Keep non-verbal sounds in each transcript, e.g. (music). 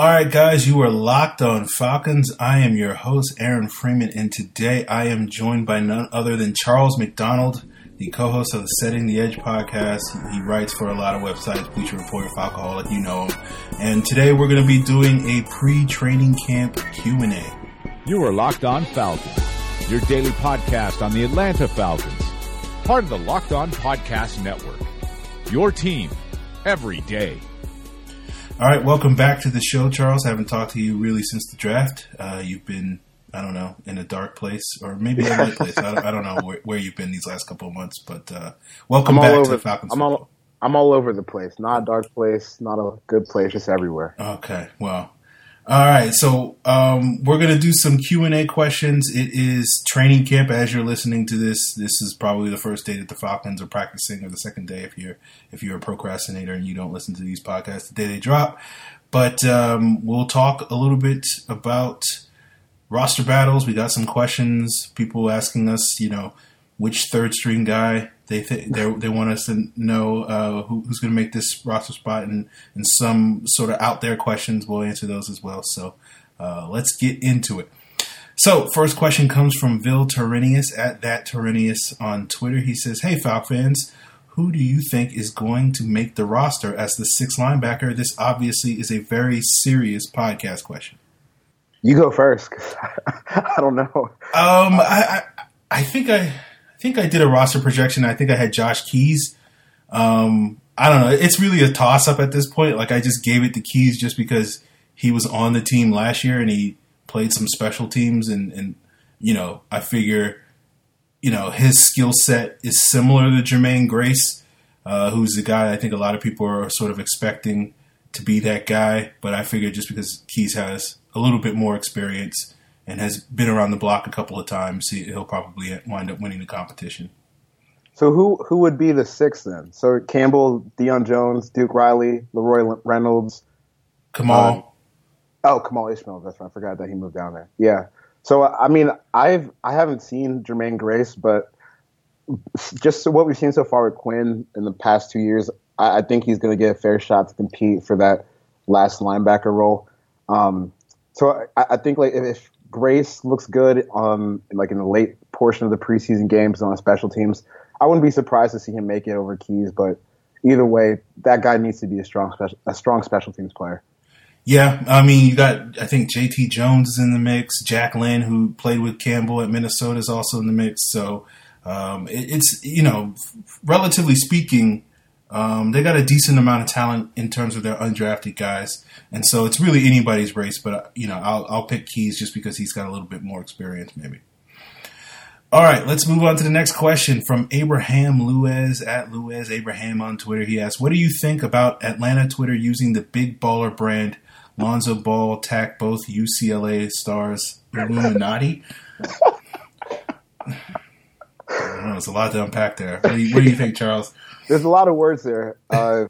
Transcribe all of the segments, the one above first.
All right, guys, you are locked on Falcons. I am your host, Aaron Freeman, and today I am joined by none other than Charles McDonald, the co-host of the Setting the Edge podcast. He writes for a lot of websites, Bleacher Report, Falcoholic, you know him. And today we're going to be doing a pre-training camp Q&A. You are Locked On Falcons, your daily podcast on the Atlanta Falcons, part of the Locked On Podcast Network. Your team every day. All right, welcome back to the show, Charles. I haven't talked to you really since the draft. Uh, you've been, I don't know, in a dark place or maybe a light place. I don't, I don't know where, where, you've been these last couple of months, but uh, welcome I'm back all to the Falcons. I'm all, I'm all over the place. Not a dark place, not a good place, just everywhere. Okay, well, all right. So um, we're gonna do some Q and A questions. It is training camp as you're listening to this. This is probably the first day that the Falcons are practicing, or the second day if you're if you're a procrastinator and you don't listen to these podcasts the day they drop. But um, we'll talk a little bit about roster battles. We got some questions. People asking us, you know, which third string guy they th- they, they want us to know uh, who, who's going to make this roster spot, and and some sort of out there questions. We'll answer those as well. So uh, let's get into it. So first question comes from Vil Torrenius at that Torrenius on Twitter. He says, "Hey Falcons fans." Who do you think is going to make the roster as the sixth linebacker? This obviously is a very serious podcast question. You go first. (laughs) I don't know. Um, I, I, I think I think I did a roster projection. I think I had Josh Keyes. Um, I don't know. It's really a toss up at this point. Like I just gave it to Keyes just because he was on the team last year and he played some special teams, and and you know I figure you know, his skill set is similar to Jermaine Grace, uh, who's the guy I think a lot of people are sort of expecting to be that guy. But I figure just because Keyes has a little bit more experience and has been around the block a couple of times, he'll probably wind up winning the competition. So who who would be the sixth then? So Campbell, Deion Jones, Duke Riley, LaRoy Reynolds, Kemal. Uh, oh, Kemal Ishmael. That's right. I forgot that he moved down there. Yeah. So I mean, I've I haven't seen Jermaine Grace, but just what we've seen so far with Quinn in the past two years, I, I think he's going to get a fair shot to compete for that last linebacker role. Um, so I, I, think like if Grace looks good, um, like in the late portion of the preseason games on special teams, I wouldn't be surprised to see him make it over Keyes. But either way, that guy needs to be a strong special, a strong special teams player. Yeah, I mean, you got I think JT Jones is in the mix. Jack Lynn, who played with Campbell at Minnesota, is also in the mix. So um, it, it's you know, relatively speaking, um, they got a decent amount of talent in terms of their undrafted guys, and so it's really anybody's race. But you know, I'll, I'll pick Keyes just because he's got a little bit more experience, maybe. All right, let's move on to the next question from Abraham Luez at Luez Abraham on Twitter. He asks, "What do you think about Atlanta Twitter using the Big Baller brand?" Lonzo Ball attacked both UCLA stars Illuminati. Know, it's a lot to unpack there. What do, you, what do, you, think, Charles? There's a lot of words there. (laughs) Uh,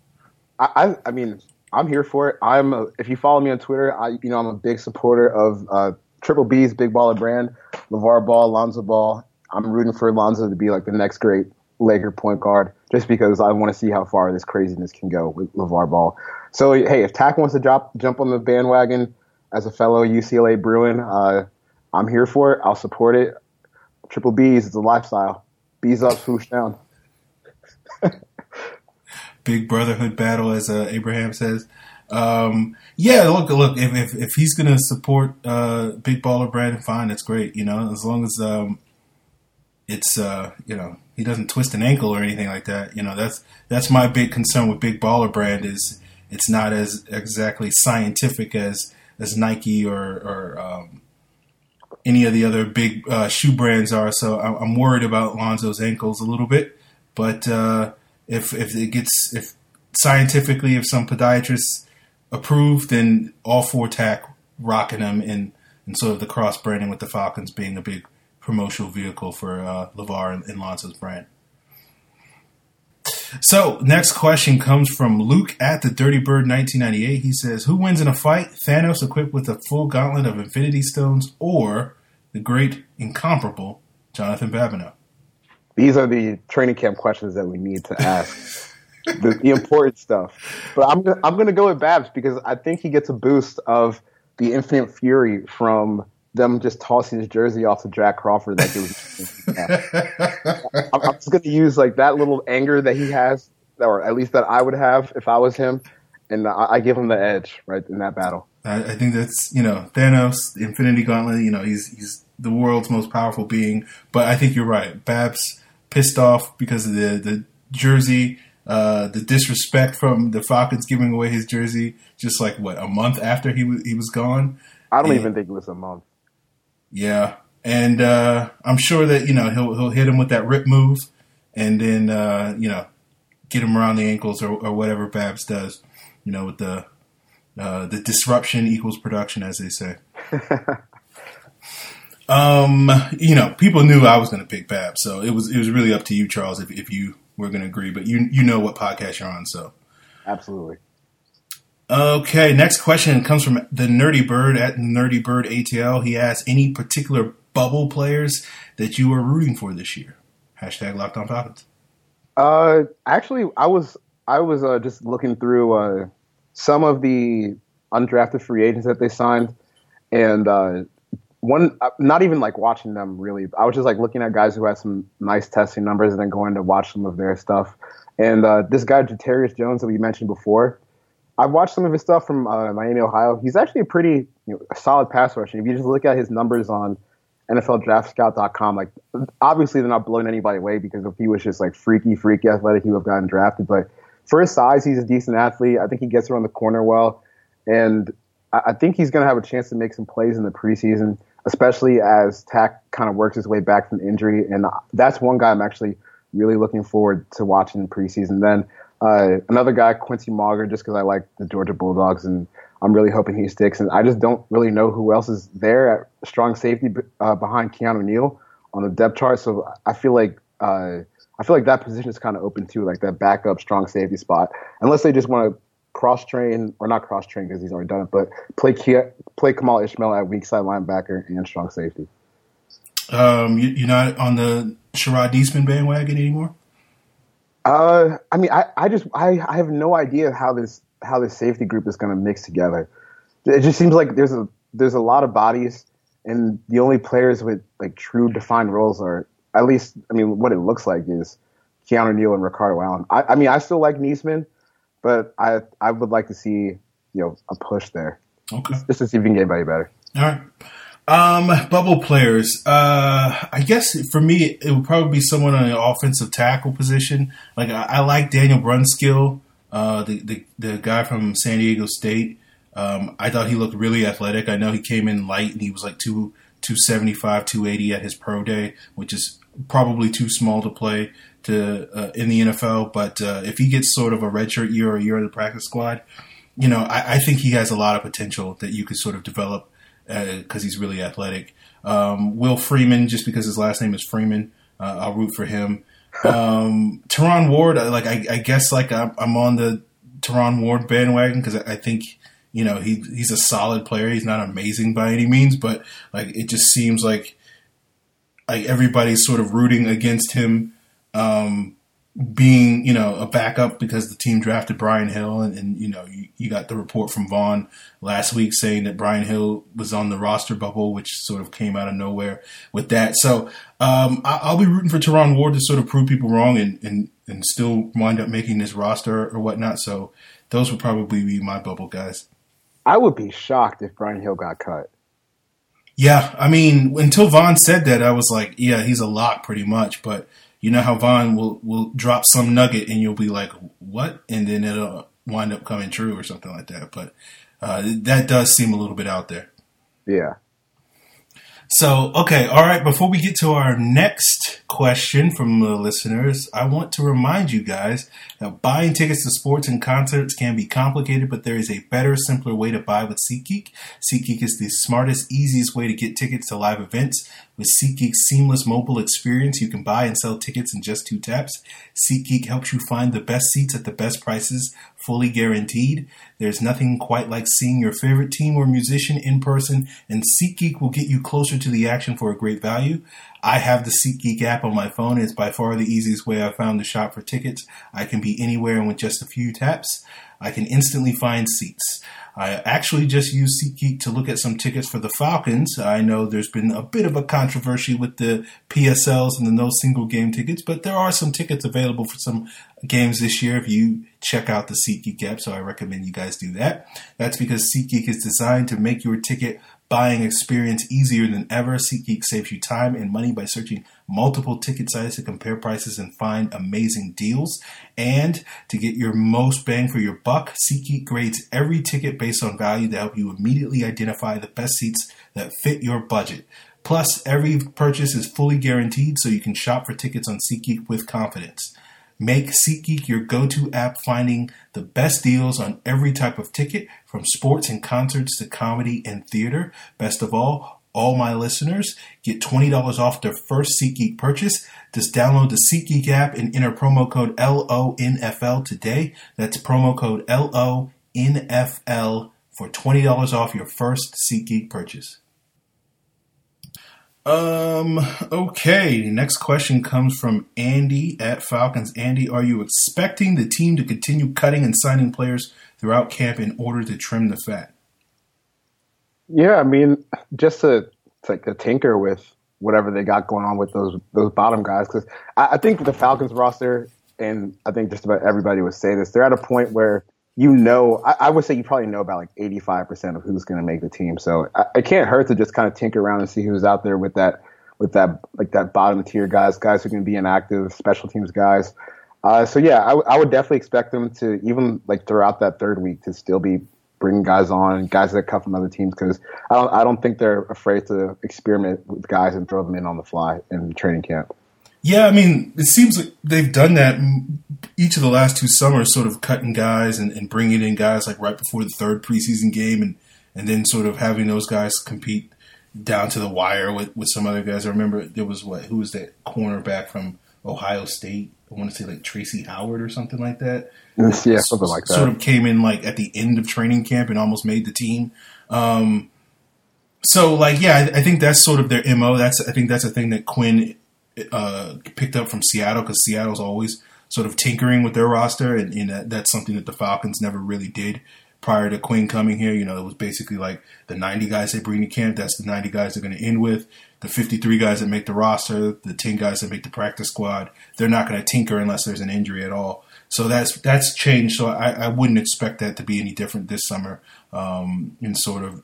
I, I, mean, I'm here for it. I'm. A, if you follow me on Twitter, I, you know, I'm a big supporter of uh, Triple B's Big Baller brand, LaVar Ball, Lonzo Ball. I'm rooting for Lonzo to be like the next great Laker point guard, just because I want to see how far this craziness can go with LaVar Ball. So hey, if Takk wants to drop, jump on the bandwagon as a fellow UCLA Bruin, uh, I'm here for it. I'll support it. Triple B's, it's a lifestyle. B's up, swoosh down. (laughs) Big brotherhood battle, as uh, Abraham says. Um, yeah, look, look. If if, if he's gonna support uh, Big Baller Brand, fine, that's great. You know, as long as um, it's uh, you know he doesn't twist an ankle or anything like that. You know, that's that's my big concern with Big Baller Brand is it's not as exactly scientific as as Nike or, or um, any of the other big uh, shoe brands are. So I'm worried about Lonzo's ankles a little bit. But uh, if if it gets if scientifically if some podiatrist approved, then all four Takk rocking them and, and sort of the cross branding with the Falcons being a big promotional vehicle for uh, LaVar and, and Lonzo's brand. So, next question comes from Luke at the Dirty Bird 1998. He says, Who wins in a fight? Thanos equipped with a full gauntlet of Infinity Stones or the great, incomparable Jonathan Babineaux? These are the training camp questions that we need to ask. the, the, important stuff. But I'm I'm going to go with Babs because I think he gets a boost of the infinite fury from them just tossing his jersey off to Jack Crawford that was. (laughs) I'm just going to use like that little anger that he has, or at least that I would have if I was him, and I, I give him the edge right in that battle. I, I think that's you know Thanos, the Infinity Gauntlet. You know he's he's the world's most powerful being, but I think you're right. Babs pissed off because of the the jersey. Uh, the disrespect from the Falcons giving away his jersey just like what a month after he was he was gone. I don't and, even think it was a month. Yeah, and uh, I'm sure that you know he'll he'll hit him with that rip move, and then uh, you know get him around the ankles or, or whatever Babs does. You know, with the uh, the disruption equals production, as they say. (laughs) um, you know, people knew I was going to pick Pab, so it was it was really up to you, Charles, if, if you were going to agree. But you you know what podcast you're on, so absolutely. Okay, next question comes from the Nerdy Bird at Nerdy Bird ATL. He asks, any particular bubble players that you are rooting for this year? Hashtag Locked On Falcons. Uh, actually, I was I was uh, just looking through uh, some of the undrafted free agents that they signed, and uh, one uh, not even like watching them really. I was just like looking at guys who had some nice testing numbers, and then going to watch some of their stuff. And uh, this guy Jatarius Jones that we mentioned before I've watched some of his stuff from uh, Miami, Ohio. He's actually a pretty you know, solid pass rusher. If you just look at his numbers on NFLDraftScout.com, like obviously they're not blowing anybody away because if he was just like freaky, freaky athletic, he would have gotten drafted. But for his size, he's a decent athlete. I think he gets around the corner well, and I, I think he's going to have a chance to make some plays in the preseason, especially as Takk kind of works his way back from injury. And that's one guy I'm actually really looking forward to watching in preseason. Then uh, another guy, Quincy Mauger, just because I like the Georgia Bulldogs and I'm really hoping he sticks. And I just don't really know who else is there at strong safety uh, behind Keanu Neal on the depth chart. So I feel like uh, I feel like that position is kind of open too, like that backup strong safety spot, unless they just want to cross train or not cross train because he's already done it, but play Kia, play Kemal Ishmael at weak side linebacker and strong safety. Um, you, are not on the Sharrod Neasman bandwagon anymore. Uh, I mean, I, I just I, I have no idea how this how this safety group is going to mix together. It just seems like there's a there's a lot of bodies, and the only players with like true defined roles are at least I mean what it looks like is Keanu Neal and Ricardo Allen. I, I mean, I still like Neasman, but I I would like to see you know a push there. Okay, just to see if we can get anybody better. All right. Um, bubble players. Uh, I guess for me, it would probably be someone on the offensive tackle position. Like I, I like Daniel Brunskill, uh, the, the the guy from San Diego State. Um, I thought he looked really athletic. I know he came in light and he was like two two seventy five, two eighty at his pro day, which is probably too small to play to uh, in the NFL. But uh, if he gets sort of a redshirt year or a year in the practice squad, you know, I, I think he has a lot of potential that you could sort of develop because uh, he's really athletic. Um, Will Freeman, just because his last name is Freeman, uh, I'll root for him. Um, (laughs) Terron Ward, like I, I guess, like I'm, I'm, on the Terron Ward bandwagon because I, I, think you know he he's a solid player. He's not amazing by any means, but like it just seems like like everybody's sort of rooting against him. Um, being, you know, a backup because the team drafted Brian Hill, and, and you know, you, you, got the report from Vaughn last week saying that Brian Hill was on the roster bubble, which sort of came out of nowhere with that. So um, I, will be rooting for Terron Ward to sort of prove people wrong and, and, and still wind up making this roster or whatnot. So those would probably be my bubble guys. I would be shocked if Brian Hill got cut. Yeah, I mean, until Vaughn said that, I was like, yeah, he's a lock pretty much, but you know how Vaughn will will drop some nugget and you'll be like, what? And then it'll wind up coming true or something like that. But uh, that does seem a little bit out there. Yeah. So, okay, all right, before we get to our next question from the listeners, I want to remind you guys that buying tickets to sports and concerts can be complicated, but there is a better, simpler way to buy with SeatGeek. SeatGeek is the smartest, easiest way to get tickets to live events. With SeatGeek's seamless mobile experience, you can buy and sell tickets in just two taps. SeatGeek helps you find the best seats at the best prices, fully guaranteed. There's nothing quite like seeing your favorite team or musician in person, and SeatGeek will get you closer to the action for a great value. I have the SeatGeek app on my phone. It's by far the easiest way I've found to shop for tickets. I can be anywhere and with just a few taps. I can instantly find seats. I actually just used SeatGeek to look at some tickets for the Falcons. I know there's been a bit of a controversy with the PSLs and the no single game tickets, but there are some tickets available for some games this year if you check out the SeatGeek app. So I recommend you guys do that. That's because SeatGeek is designed to make your ticket buying experience easier than ever. SeatGeek saves you time and money by searching multiple ticket sites to compare prices and find amazing deals. And to get your most bang for your buck, SeatGeek grades every ticket based on value to help you immediately identify the best seats that fit your budget. Plus, every purchase is fully guaranteed so you can shop for tickets on SeatGeek with confidence. Make SeatGeek your go-to app finding the best deals on every type of ticket from sports and concerts to comedy and theater. Best of all, all my listeners get $20 off their first SeatGeek purchase. Just download the SeatGeek app and enter promo code LONFL today. That's promo code LONFL for $20 off your first SeatGeek purchase. Um, okay. Next question comes from Andy at Falcons. Andy, are you expecting the team to continue cutting and signing players throughout camp in order to trim the fat? Yeah, I mean, just to, like to tinker with whatever they got going on with those those bottom guys, because I, I think the Falcons roster, and I think just about everybody would say this, they're at a point where you know, I, I, would say you probably know about like 85% of who's going to make the team. So I, it can't hurt to just kind of tinker around and see who's out there with that, with that, like that bottom tier guys, guys who can be inactive, special teams guys. Uh, so yeah, I, I would definitely expect them to even like throughout that third week to still be bringing guys on, guys that come from other teams, because I don't, I don't think they're afraid to experiment with guys and throw them in on the fly in training camp. Yeah, I mean, it seems like they've done that each of the last two summers, sort of cutting guys and, and bringing in guys like right before the third preseason game, and and then sort of having those guys compete down to the wire with, with some other guys. I remember there was what who was that cornerback from Ohio State? I want to say like Tracy Howard or something like that. (laughs) Yeah, something like that. Sort of came in like at the end of training camp and almost made the team. Um, so like yeah, I, I think that's sort of their mo. That's I think that's a thing that Quinn uh, picked up from Seattle because Seattle's always sort of tinkering with their roster, and, and that, that's something that the Falcons never really did prior to Quinn coming here. You know, it was basically like the 90 guys they bring to camp, that's the 90 guys they're going to end with. The 53 guys that make the roster, the 10 guys that make the practice squad, they're not going to tinker unless there's an injury at all. So that's that's changed. So I, I wouldn't expect that to be any different this summer um, in sort of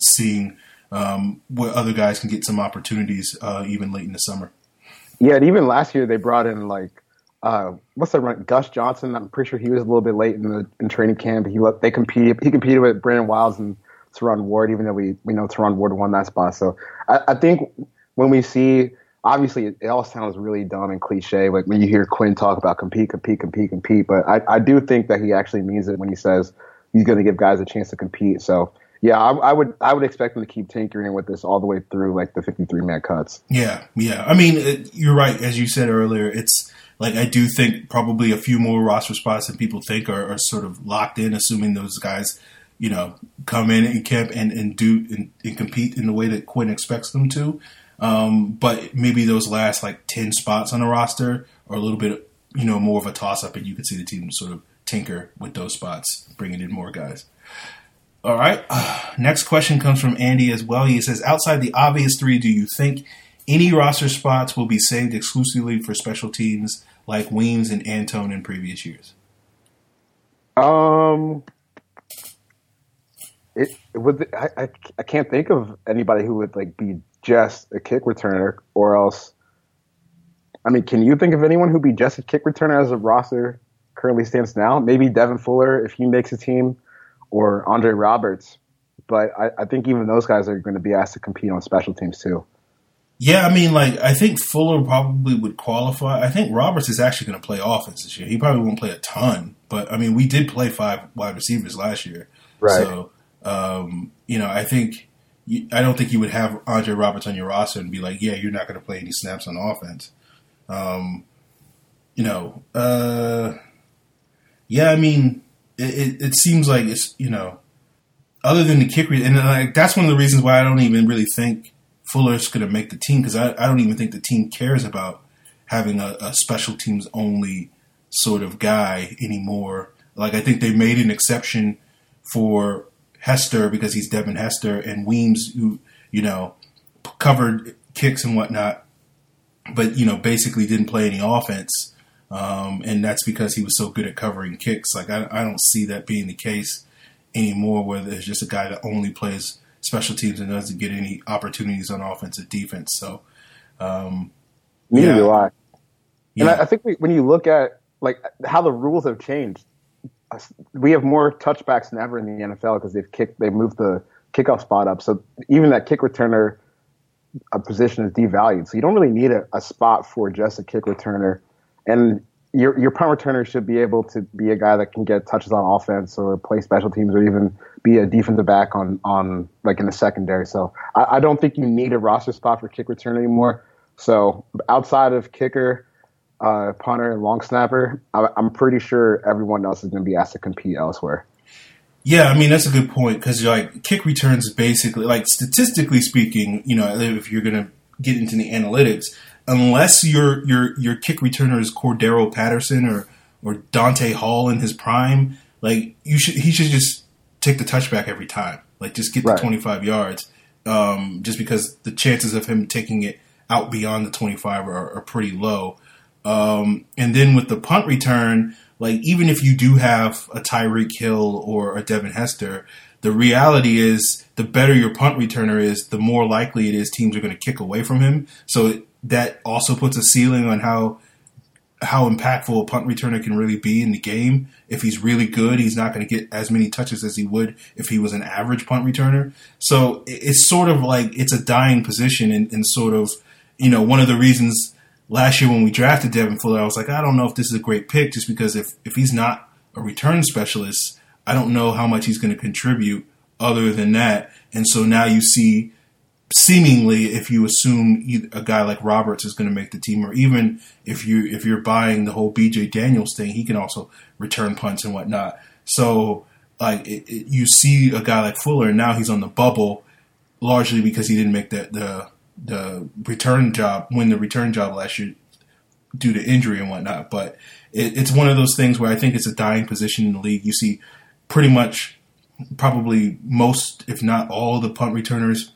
seeing um, where other guys can get some opportunities uh, even late in the summer. Yeah, and even last year they brought in like uh, what's the run? Gus Johnson. I'm pretty sure he was a little bit late in the in training camp. He let, they competed. He competed with Brandon Wilds and Terron Ward, even though we we know Terron Ward won that spot. So I, I think when we see, obviously, it, it, all sounds really dumb and cliche. Like when you hear Quinn talk about compete, compete, compete, compete. But I, I do think that he actually means it when he says he's going to give guys a chance to compete. So yeah, I, I, would I would expect them to keep tinkering with this all the way through like the 53 man cuts. Yeah, yeah. I mean, it, you're right. As you said earlier, it's like I do think probably a few more roster spots than people think are, are sort of locked in, assuming those guys, you know, come in and camp and, and do and, and compete in the way that Quinn expects them to. Um, but maybe those last like 10 spots on the roster are a little bit, you know, more of a toss up, and you could see the team sort of tinker with those spots, bringing in more guys. All right. Uh, (sighs) next question comes from Andy as well. He says, outside the obvious three, do you think any roster spots will be saved exclusively for special teams like Weems and Antone in previous years? Um, it, it would. I, I, I can't think of anybody who would like be just a kick returner or else. I mean, can you think of anyone who'd be just a kick returner as a roster currently stands now? Maybe Devin Fuller if he makes a team or Andre Roberts. but I, I think even those guys are going to be asked to compete on special teams too. Yeah, I mean, like I think Fuller probably would qualify. I think Roberts is actually going to play offense this year. He probably won't play a ton, but I mean, we did play five wide receivers last year, Right. So, um, you know, I think I don't think you would have Andre Roberts on your roster and be like, yeah, you're not going to play any snaps on offense. Um, you know, uh, yeah, I mean, it, it, it seems like it's you know, other than the kick, re- and like that's one of the reasons why I don't even really think Fuller's going to make the team because I, I don't even think the team cares about having a, a special teams only sort of guy anymore. Like I think they made an exception for Hester because he's Devin Hester and Weems who you know covered kicks and whatnot, but you know basically didn't play any offense. Um, and that's because he was so good at covering kicks. Like I, I don't see that being the case anymore, where there's just a guy that only plays special teams and doesn't get any opportunities on offense or defense. So, um, Neither Yeah. do I. And I, I think we, when you look at like how the rules have changed, we have more touchbacks than ever in the NFL because they've kicked, they've moved the kickoff spot up. So even that kick returner a position is devalued. So you don't really need a, a spot for just a kick returner. And your your punt returner should be able to be a guy that can get touches on offense or play special teams or even be a defensive back on on like in the secondary. So I, I don't think you need a roster spot for kick return anymore. So outside of kicker, uh, punter, and long snapper, I, I'm pretty sure everyone else is going to be asked to compete elsewhere. Yeah, I mean that's a good point because like kick returns basically like statistically speaking, you know, if you're gonna get into the analytics, unless your your your kick returner is Cordarrelle Patterson or or Dante Hall in his prime, like you should he should just take the touchback every time, like just get Right. the 25 yards, um, just because the chances of him taking it out beyond the 25 are, are pretty low. Um, and then with the punt return, like even if you do have a Tyreek Hill or a Devin Hester, the reality is the better your punt returner is, the more likely it is teams are going to kick away from him. So it, that also puts a ceiling on how how impactful a punt returner can really be in the game. If he's really good, he's not going to get as many touches as he would if he was an average punt returner. So it's sort of like it's a dying position, and, and sort of you know one of the reasons last year when we drafted Devin Fuller, I was like, I don't know if this is a great pick, just because if if he's not a return specialist, I don't know how much he's going to contribute other than that. And so now you see seemingly if you assume a guy like Roberts is going to make the team, or even if you if you're buying the whole BJ Daniels thing, he can also return punts and whatnot. So like it, it, you see a guy like Fuller, and now he's on the bubble, largely because he didn't make the the the return job win the return job last year due to injury and whatnot. But it, it's one of those things where I think it's a dying position in the league. You see pretty much probably most, if not all, the punt returners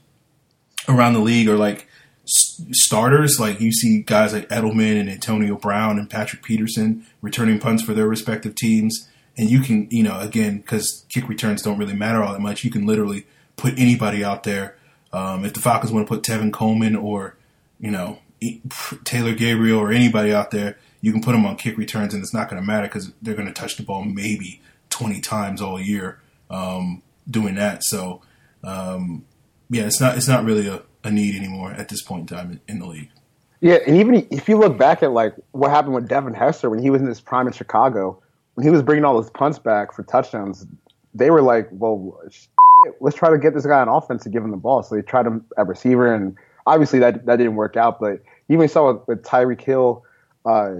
around the league are like s- starters. Like you see guys like Edelman and Antonio Brown and Patrick Peterson returning punts for their respective teams. And you can, you know, again, because kick returns don't really matter all that much, you can literally put anybody out there. Um, if the Falcons want to put Tevin Coleman or, you know, Taylor Gabriel or anybody out there, you can put them on kick returns and it's not going to matter because they're going to touch the ball maybe 20 times all year um, doing that. So, um, yeah, it's not it's not really a, a need anymore at this point in time in, the league. Yeah, and even if you look back at like what happened with Devin Hester when he was in his prime in Chicago, when he was bringing all those punts back for touchdowns, they were like, "Well, shit, let's try to get this guy on offense to give him the ball." So they tried him at receiver, and obviously that that didn't work out. But even we saw with, with Tyreek Hill uh,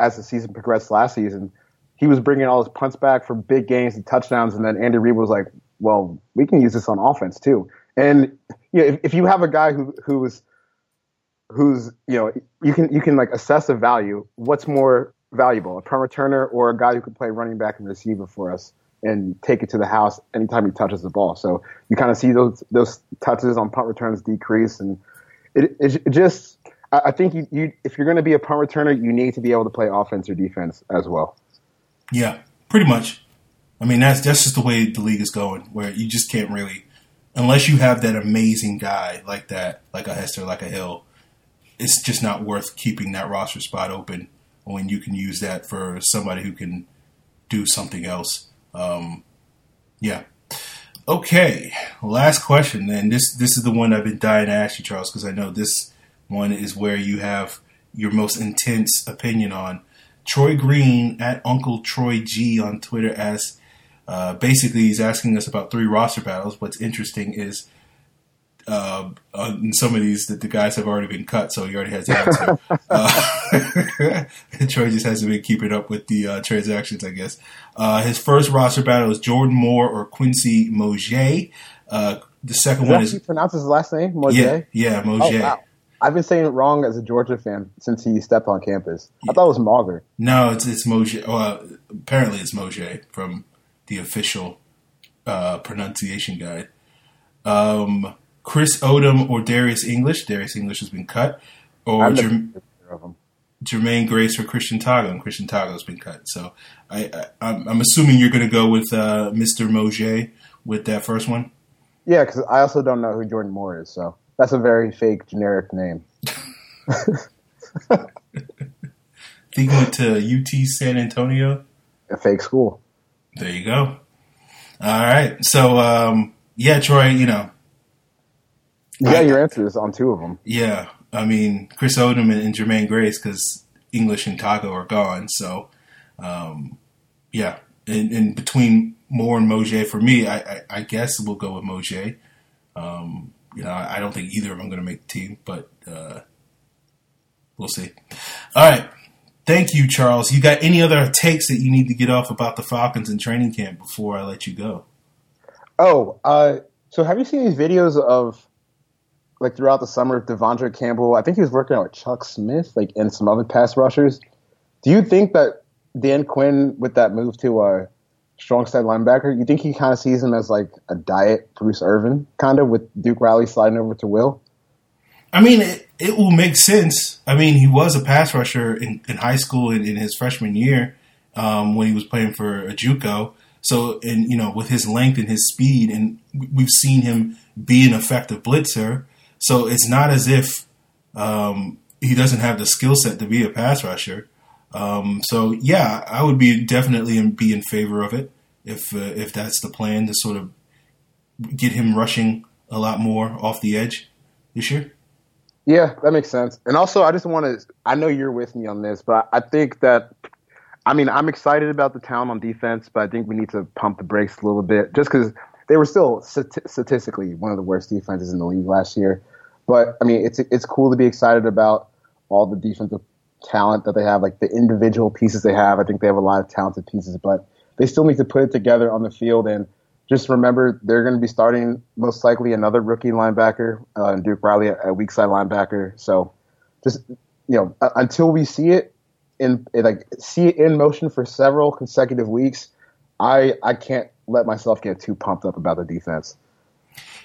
as the season progressed last season, he was bringing all his punts back for big gains and touchdowns, and then Andy Reid was like, "Well, we can use this on offense too." And you know, if, if you have a guy who who was who's you know you can you can like assess the value. What's more valuable, a punt returner or a guy who can play running back and receiver for us and take it to the house anytime he touches the ball? So you kind of see those those touches on punt returns decrease, and it, it, it just I I think you, you if you're going to be a punt returner, you need to be able to play offense or defense as well. Yeah, pretty much. I mean, that's that's just the way the league is going, where you just can't really, unless you have that amazing guy like that, like a Hester, like a Hill. It's just not worth keeping that roster spot open when you can use that for somebody who can do something else. Um, yeah. Okay, last question. Then this this is the one I've been dying to ask you, Charles, because I know this one is where you have your most intense opinion on. Troy Green at Uncle Troy G on Twitter asks, uh, basically he's asking us about three roster battles. What's interesting is uh, in some of these that the guys have already been cut, so he already has the (laughs) answer. uh, (laughs) Troy just hasn't been keeping up with the uh, transactions, I guess. Uh, his first roster battle is Jordan Moore or Quincy Mojet. Uh, the second Is one is pronounce his last name? Moje? yeah, yeah, Oh, wow. I've been saying it wrong as a Georgia fan since he stepped on campus. I thought it was Mauger. No, it's it's Mojet. Well, apparently it's Mojet from the official uh, pronunciation guide. Um, Chris Odom or Darius English. Darius English has been cut. Or Jerm- heard of him. Jermaine Grace or Christian Tago, and Christian Tago has been cut. So I, I I'm, I'm assuming you're going to go with uh, Mr. Mojet with that first one. Yeah, because I also don't know who Jordan Moore is, so that's a very fake, generic name. (laughs) (laughs) Think he went to UT San Antonio. A fake school. There you go. All right. So um, yeah, Troy. You know, You got your answers on two of them. Yeah, I mean Chris Odom and, and Jermaine Grace because English and Tago are gone. So, um, yeah, in, in between Moore and Mojet, for me, I, I, I guess we'll go with Mojet. Um, you know, I, I don't think either of them are going to make the team, but uh, we'll see. All right. Thank you, Charles. You got any other takes that you need to get off about the Falcons and training camp before I let you go? Oh, uh, so have you seen these videos of like throughout the summer, De'Vondre Campbell? I think he was working out with Chuck Smith, like and some other pass rushers. Do you think that Dan Quinn, with that move to a strong side linebacker, you think he kind of sees him as like a diet Bruce Irvin, kind of with Duke Riley sliding over to Will? I mean, it, it will make sense. I mean, he was a pass rusher in, in high school in, in his freshman year um, when he was playing for JUCO. So, and you know, with his length and his speed, and we've seen him be an effective blitzer. So it's not as if um, he doesn't have the skill set to be a pass rusher. Um, so yeah, I would be definitely in, be in favor of it if uh, if that's the plan to sort of get him rushing a lot more off the edge this year. Yeah, that makes sense. And also, I just want to, I know you're with me on this, but I think that, I mean, I'm excited about the town on defense, but I think we need to pump the brakes a little bit just because they were still stati- statistically one of the worst defenses in the league last year. But I mean, it's it's cool to be excited about all the defensive talent that they have, like the individual pieces they have. I think they have a lot of talented pieces, but they still need to put it together on the field. And just remember, they're going to be starting most likely another rookie linebacker, uh, Duke Riley, a weak side linebacker. So just you know, uh, until we see it in like see it in motion for several consecutive weeks, I I can't let myself get too pumped up about the defense.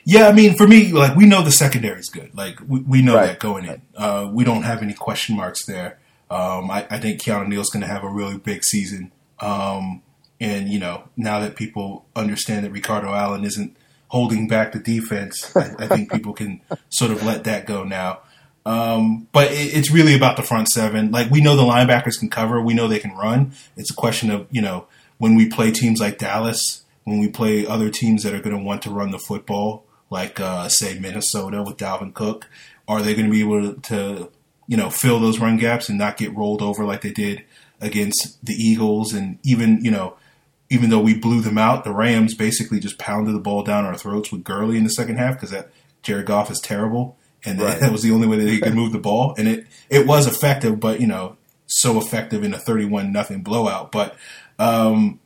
Yeah, I mean, for me, like we know the secondary is good. Like we, we know Right. that going in. Uh, we don't have any question marks there. Um, I, I think Keanu Neal's going to have a really big season. Um, and you know, now that people understand that Ricardo Allen isn't holding back the defense, I, I think (laughs) people can sort of let that go now. Um, but it, it's really about the front seven. Like we know the linebackers can cover. We know they can run. It's a question of you know when we play teams like Dallas, when we play other teams that are going to want to run the football, like uh, say Minnesota with Dalvin Cook, are they going to be able to, to you know fill those run gaps and not get rolled over like they did against the Eagles and even you know even though we blew them out, the Rams basically just pounded the ball down our throats with Gurley in the second half because that Jared Goff is terrible, and Right. that was the only way that they could move the ball, and it it was effective, but you know so effective in a thirty-one nothing blowout. But um,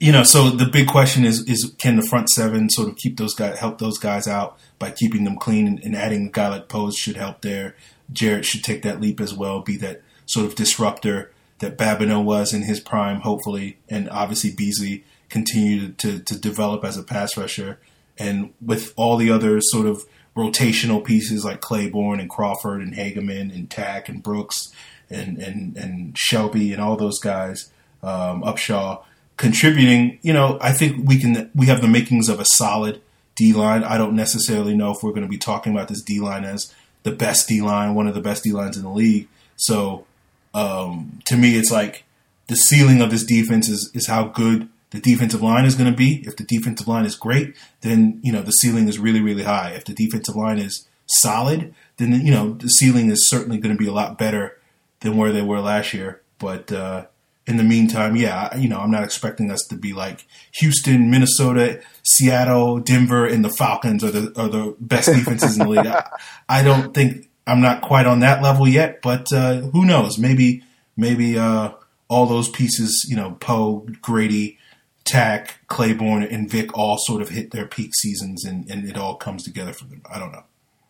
you know, so the big question is is can the front seven sort of keep those guys help those guys out by keeping them clean and, and adding a guy like Pose should help there. Jarrett should take that leap as well, be that sort of disruptor that Babineaux was in his prime, hopefully, and obviously Beasley continued to, to develop as a pass rusher. And with all the other sort of rotational pieces like Claiborne and Crawford and Hageman and Takk and Brooks and, and, and Shelby and all those guys, um, Upshaw contributing, you know, I think we can we have the makings of a solid D line. I don't necessarily know if we're going to be talking about this D line as the best D line, one of the best D lines in the league. So um, to me, it's like the ceiling of this defense is is how good the defensive line is going to be. If the defensive line is great, then you know the ceiling is really really high. If the defensive line is solid, then you know the ceiling is certainly going to be a lot better than where they were last year. But uh, in the meantime, yeah, you know, I'm not expecting us to be like Houston, Minnesota, Seattle, Denver, and the Falcons are the are the best defenses in the league. I, I, don't think I'm not quite on that level yet, but uh, who knows? Maybe maybe uh, all those pieces, you know, Poe, Grady, Takk, Claiborne, and Vic all sort of hit their peak seasons, and, and it all comes together for them. I don't know.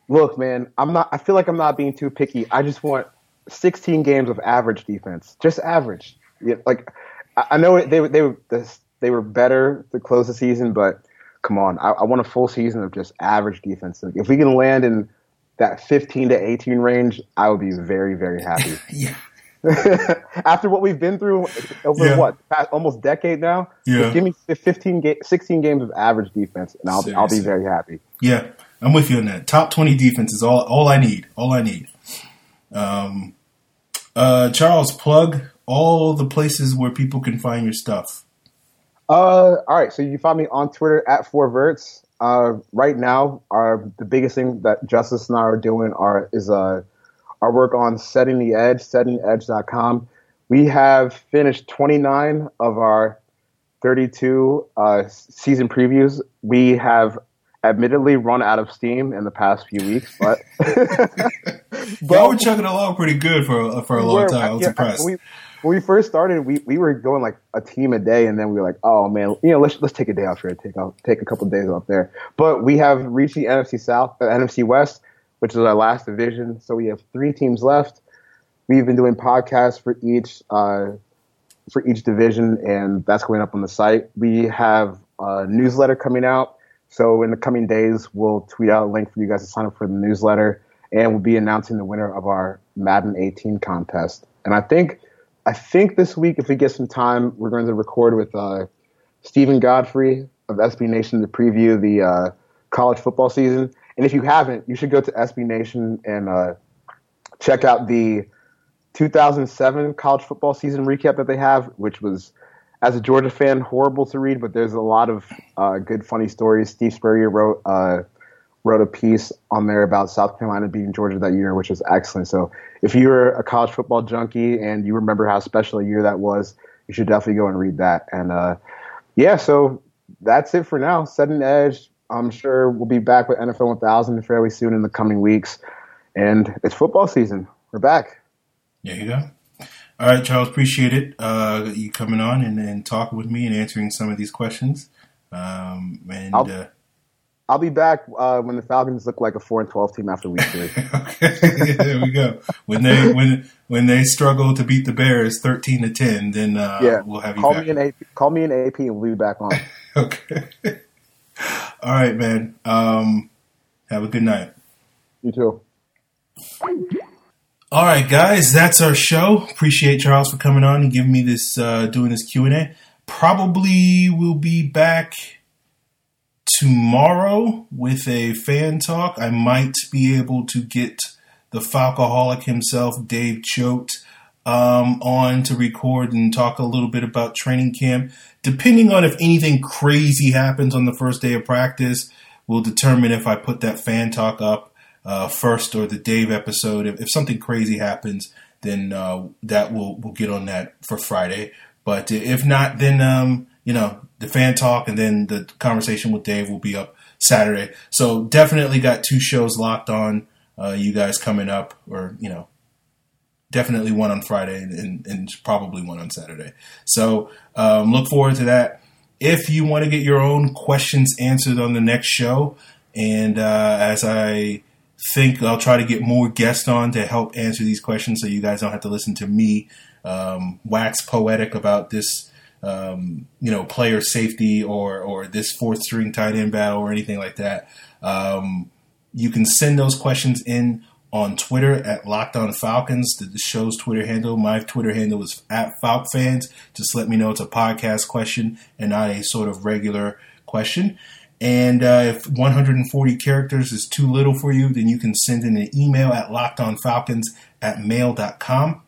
Look, man, I'm not. I feel like I'm not being too picky. I just want 16 games of average defense, just average yeah, like I know they they were they were better to close the season, but come on, I, I want a full season of just average defense. Like, if we can land in that 15 to 18 range, I would be very very happy. (laughs) yeah. (laughs) After what we've been through over yeah. what past almost decade now, yeah. give me 15 ga- 16 games of average defense, and I'll Seriously. I'll be very happy. Yeah, I'm with you on that. Top 20 defense is all all I need. All I need. Um, uh, Charles, plug all the places where people can find your stuff. Uh, all right. So you can find me on Twitter at Four Verts. Uh, right now, our the biggest thing that Justice and I are doing are is uh our work on setting the edge, settingedge.com. We have finished 29 of our 32 uh, season previews. We have admittedly run out of steam in the past few weeks, but, (laughs) but were chugging along pretty good for for a long time. I was yeah, impressed. We, when we first started, we, we were going like a team a day, and then we were like, oh man, you know, let's let's take a day off here, take off, take a couple of days off there. But we have reached the NFC South, uh, NFC West, which is our last division. So we have three teams left. We've been doing podcasts for each uh, for each division, and that's going up on the site. We have a newsletter coming out. So in the coming days, we'll tweet out a link for you guys to sign up for the newsletter, and we'll be announcing the winner of our Madden 18 contest. And I think I think this week, if we get some time, we're going to record with uh, Stephen Godfrey of SB Nation to preview the uh, college football season. And if you haven't, you should go to SB Nation and uh, check out the 2007 college football season recap that they have, which was, as a Georgia fan, horrible to read, but there's a lot of uh, good, funny stories. Steve Spurrier wrote uh, wrote a piece on there about South Carolina beating Georgia that year, which was excellent. So if you're a college football junkie and you remember how special a year that was, you should definitely go and read that. And uh, yeah, so that's it for now. Setting edge. I'm sure we'll be back with NFL 1000 fairly soon in the coming weeks. And it's football season. We're back. There you go. All right, Charles, appreciate it. Uh, you coming on and, and talking with me and answering some of these questions. Um, and uh, I'll be back uh, when the Falcons look like a four and twelve team after week three. (laughs) okay, (laughs) there we go. When they when when they struggle to beat the Bears thirteen to ten, then uh, yeah. we'll have you call back. me an AP. Call me an AP, and we'll be back on. (laughs) okay. All right, man. Um, have a good night. You too. All right, guys, that's our show. Appreciate Charles for coming on and giving me this, uh, doing this Q and A. Probably we'll be back tomorrow with a fan talk. I might be able to get the Falcoholic himself, Dave Choate, um, on to record and talk a little bit about training camp. Depending on if anything crazy happens on the first day of practice, will determine if I put that fan talk up uh, first or the Dave episode. If, if something crazy happens, then uh, that will we'll get on that for Friday. But if not, then um, you know the fan talk and then the conversation with Dave will be up Saturday. So definitely got two shows locked on. Uh, you guys coming up, or you know, definitely one on Friday and, and probably one on Saturday. So um, look forward to that. If you want to get your own questions answered on the next show, and uh, as I think I'll try to get more guests on to help answer these questions, so you guys don't have to listen to me um, wax poetic about this um, you know, player safety or or this fourth string tight end battle or anything like that, um, you can send those questions in on Twitter at Locked On Falcons, the, the show's Twitter handle. My Twitter handle is at FalcFans. Just let me know it's a podcast question and not a sort of regular question. And uh, if 140 characters is too little for you, then you can send in an email at lockedonfalcons at mail.com.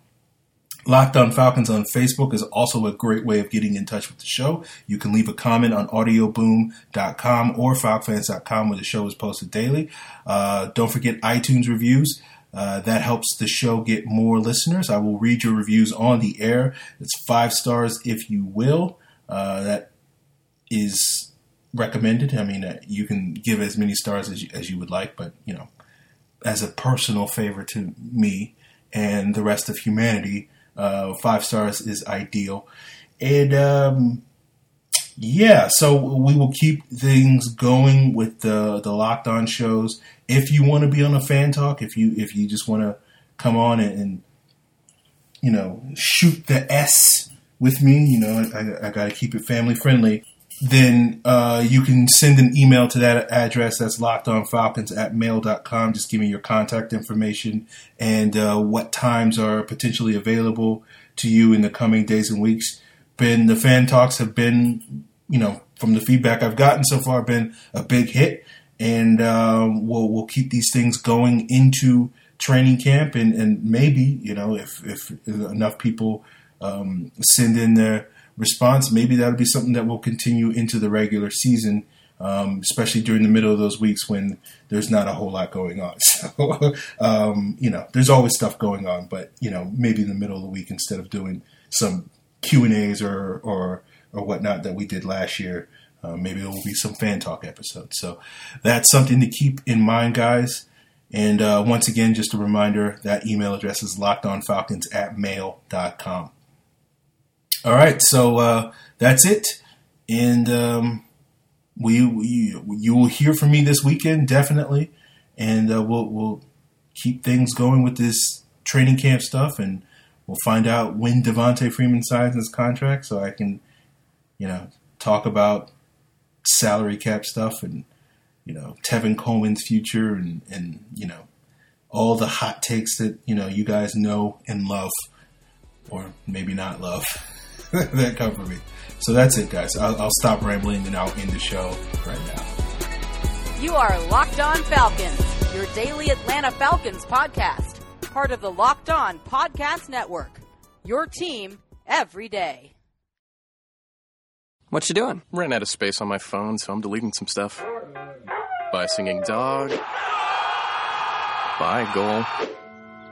Locked on Falcons on Facebook is also a great way of getting in touch with the show. You can leave a comment on audioboom.com or falcfans.com where the show is posted daily. Uh, don't forget iTunes reviews. Uh, that helps the show get more listeners. I will read your reviews on the air. It's five stars if you will. Uh, that is recommended. I mean, uh, you can give as many stars as you, as you would like, but you know, as a personal favor to me and the rest of humanity, uh, five stars is ideal. And um, yeah, so we will keep things going with the the locked on shows. If you want to be on a fan talk, if you if you just want to come on and, and you know shoot the S with me, you know I, I got to keep it family friendly then uh, you can send an email to that address that's lockedonfalcons at mail.com. Just give me your contact information and uh, what times are potentially available to you in the coming days and weeks. Been the fan talks have been, you know, from the feedback I've gotten so far, been a big hit, and um, we'll we'll keep these things going into training camp, and, and maybe you know if if enough people um, send in their response, maybe that'll be something that will continue into the regular season, um, especially during the middle of those weeks when there's not a whole lot going on. (laughs) So, um, you know, there's always stuff going on, but you know, maybe in the middle of the week instead of doing some Q and A's or or or whatnot that we did last year. Uh, maybe there will be some fan talk episodes. So that's something to keep in mind, guys. And uh, once again, just a reminder that email address is lockedonfalcons at mail.com. All right, so uh, that's it, and um, we, we, you will hear from me this weekend definitely, and uh, we'll we'll keep things going with this training camp stuff, and we'll find out when Devonta Freeman signs his contract, so I can, you know, talk about salary cap stuff and you know Tevin Coleman's future and and you know all the hot takes that you know you guys know and love, or maybe not love. (laughs) that come from me. So that's it, guys. I'll, I'll stop rambling and I'll end the show right now. You are Locked On Falcons, your daily Atlanta Falcons podcast, part of the Locked On Podcast Network. Your team every day. What you doing? Ran out of space on my phone, so I'm deleting some stuff. By singing dog. Bye, goal.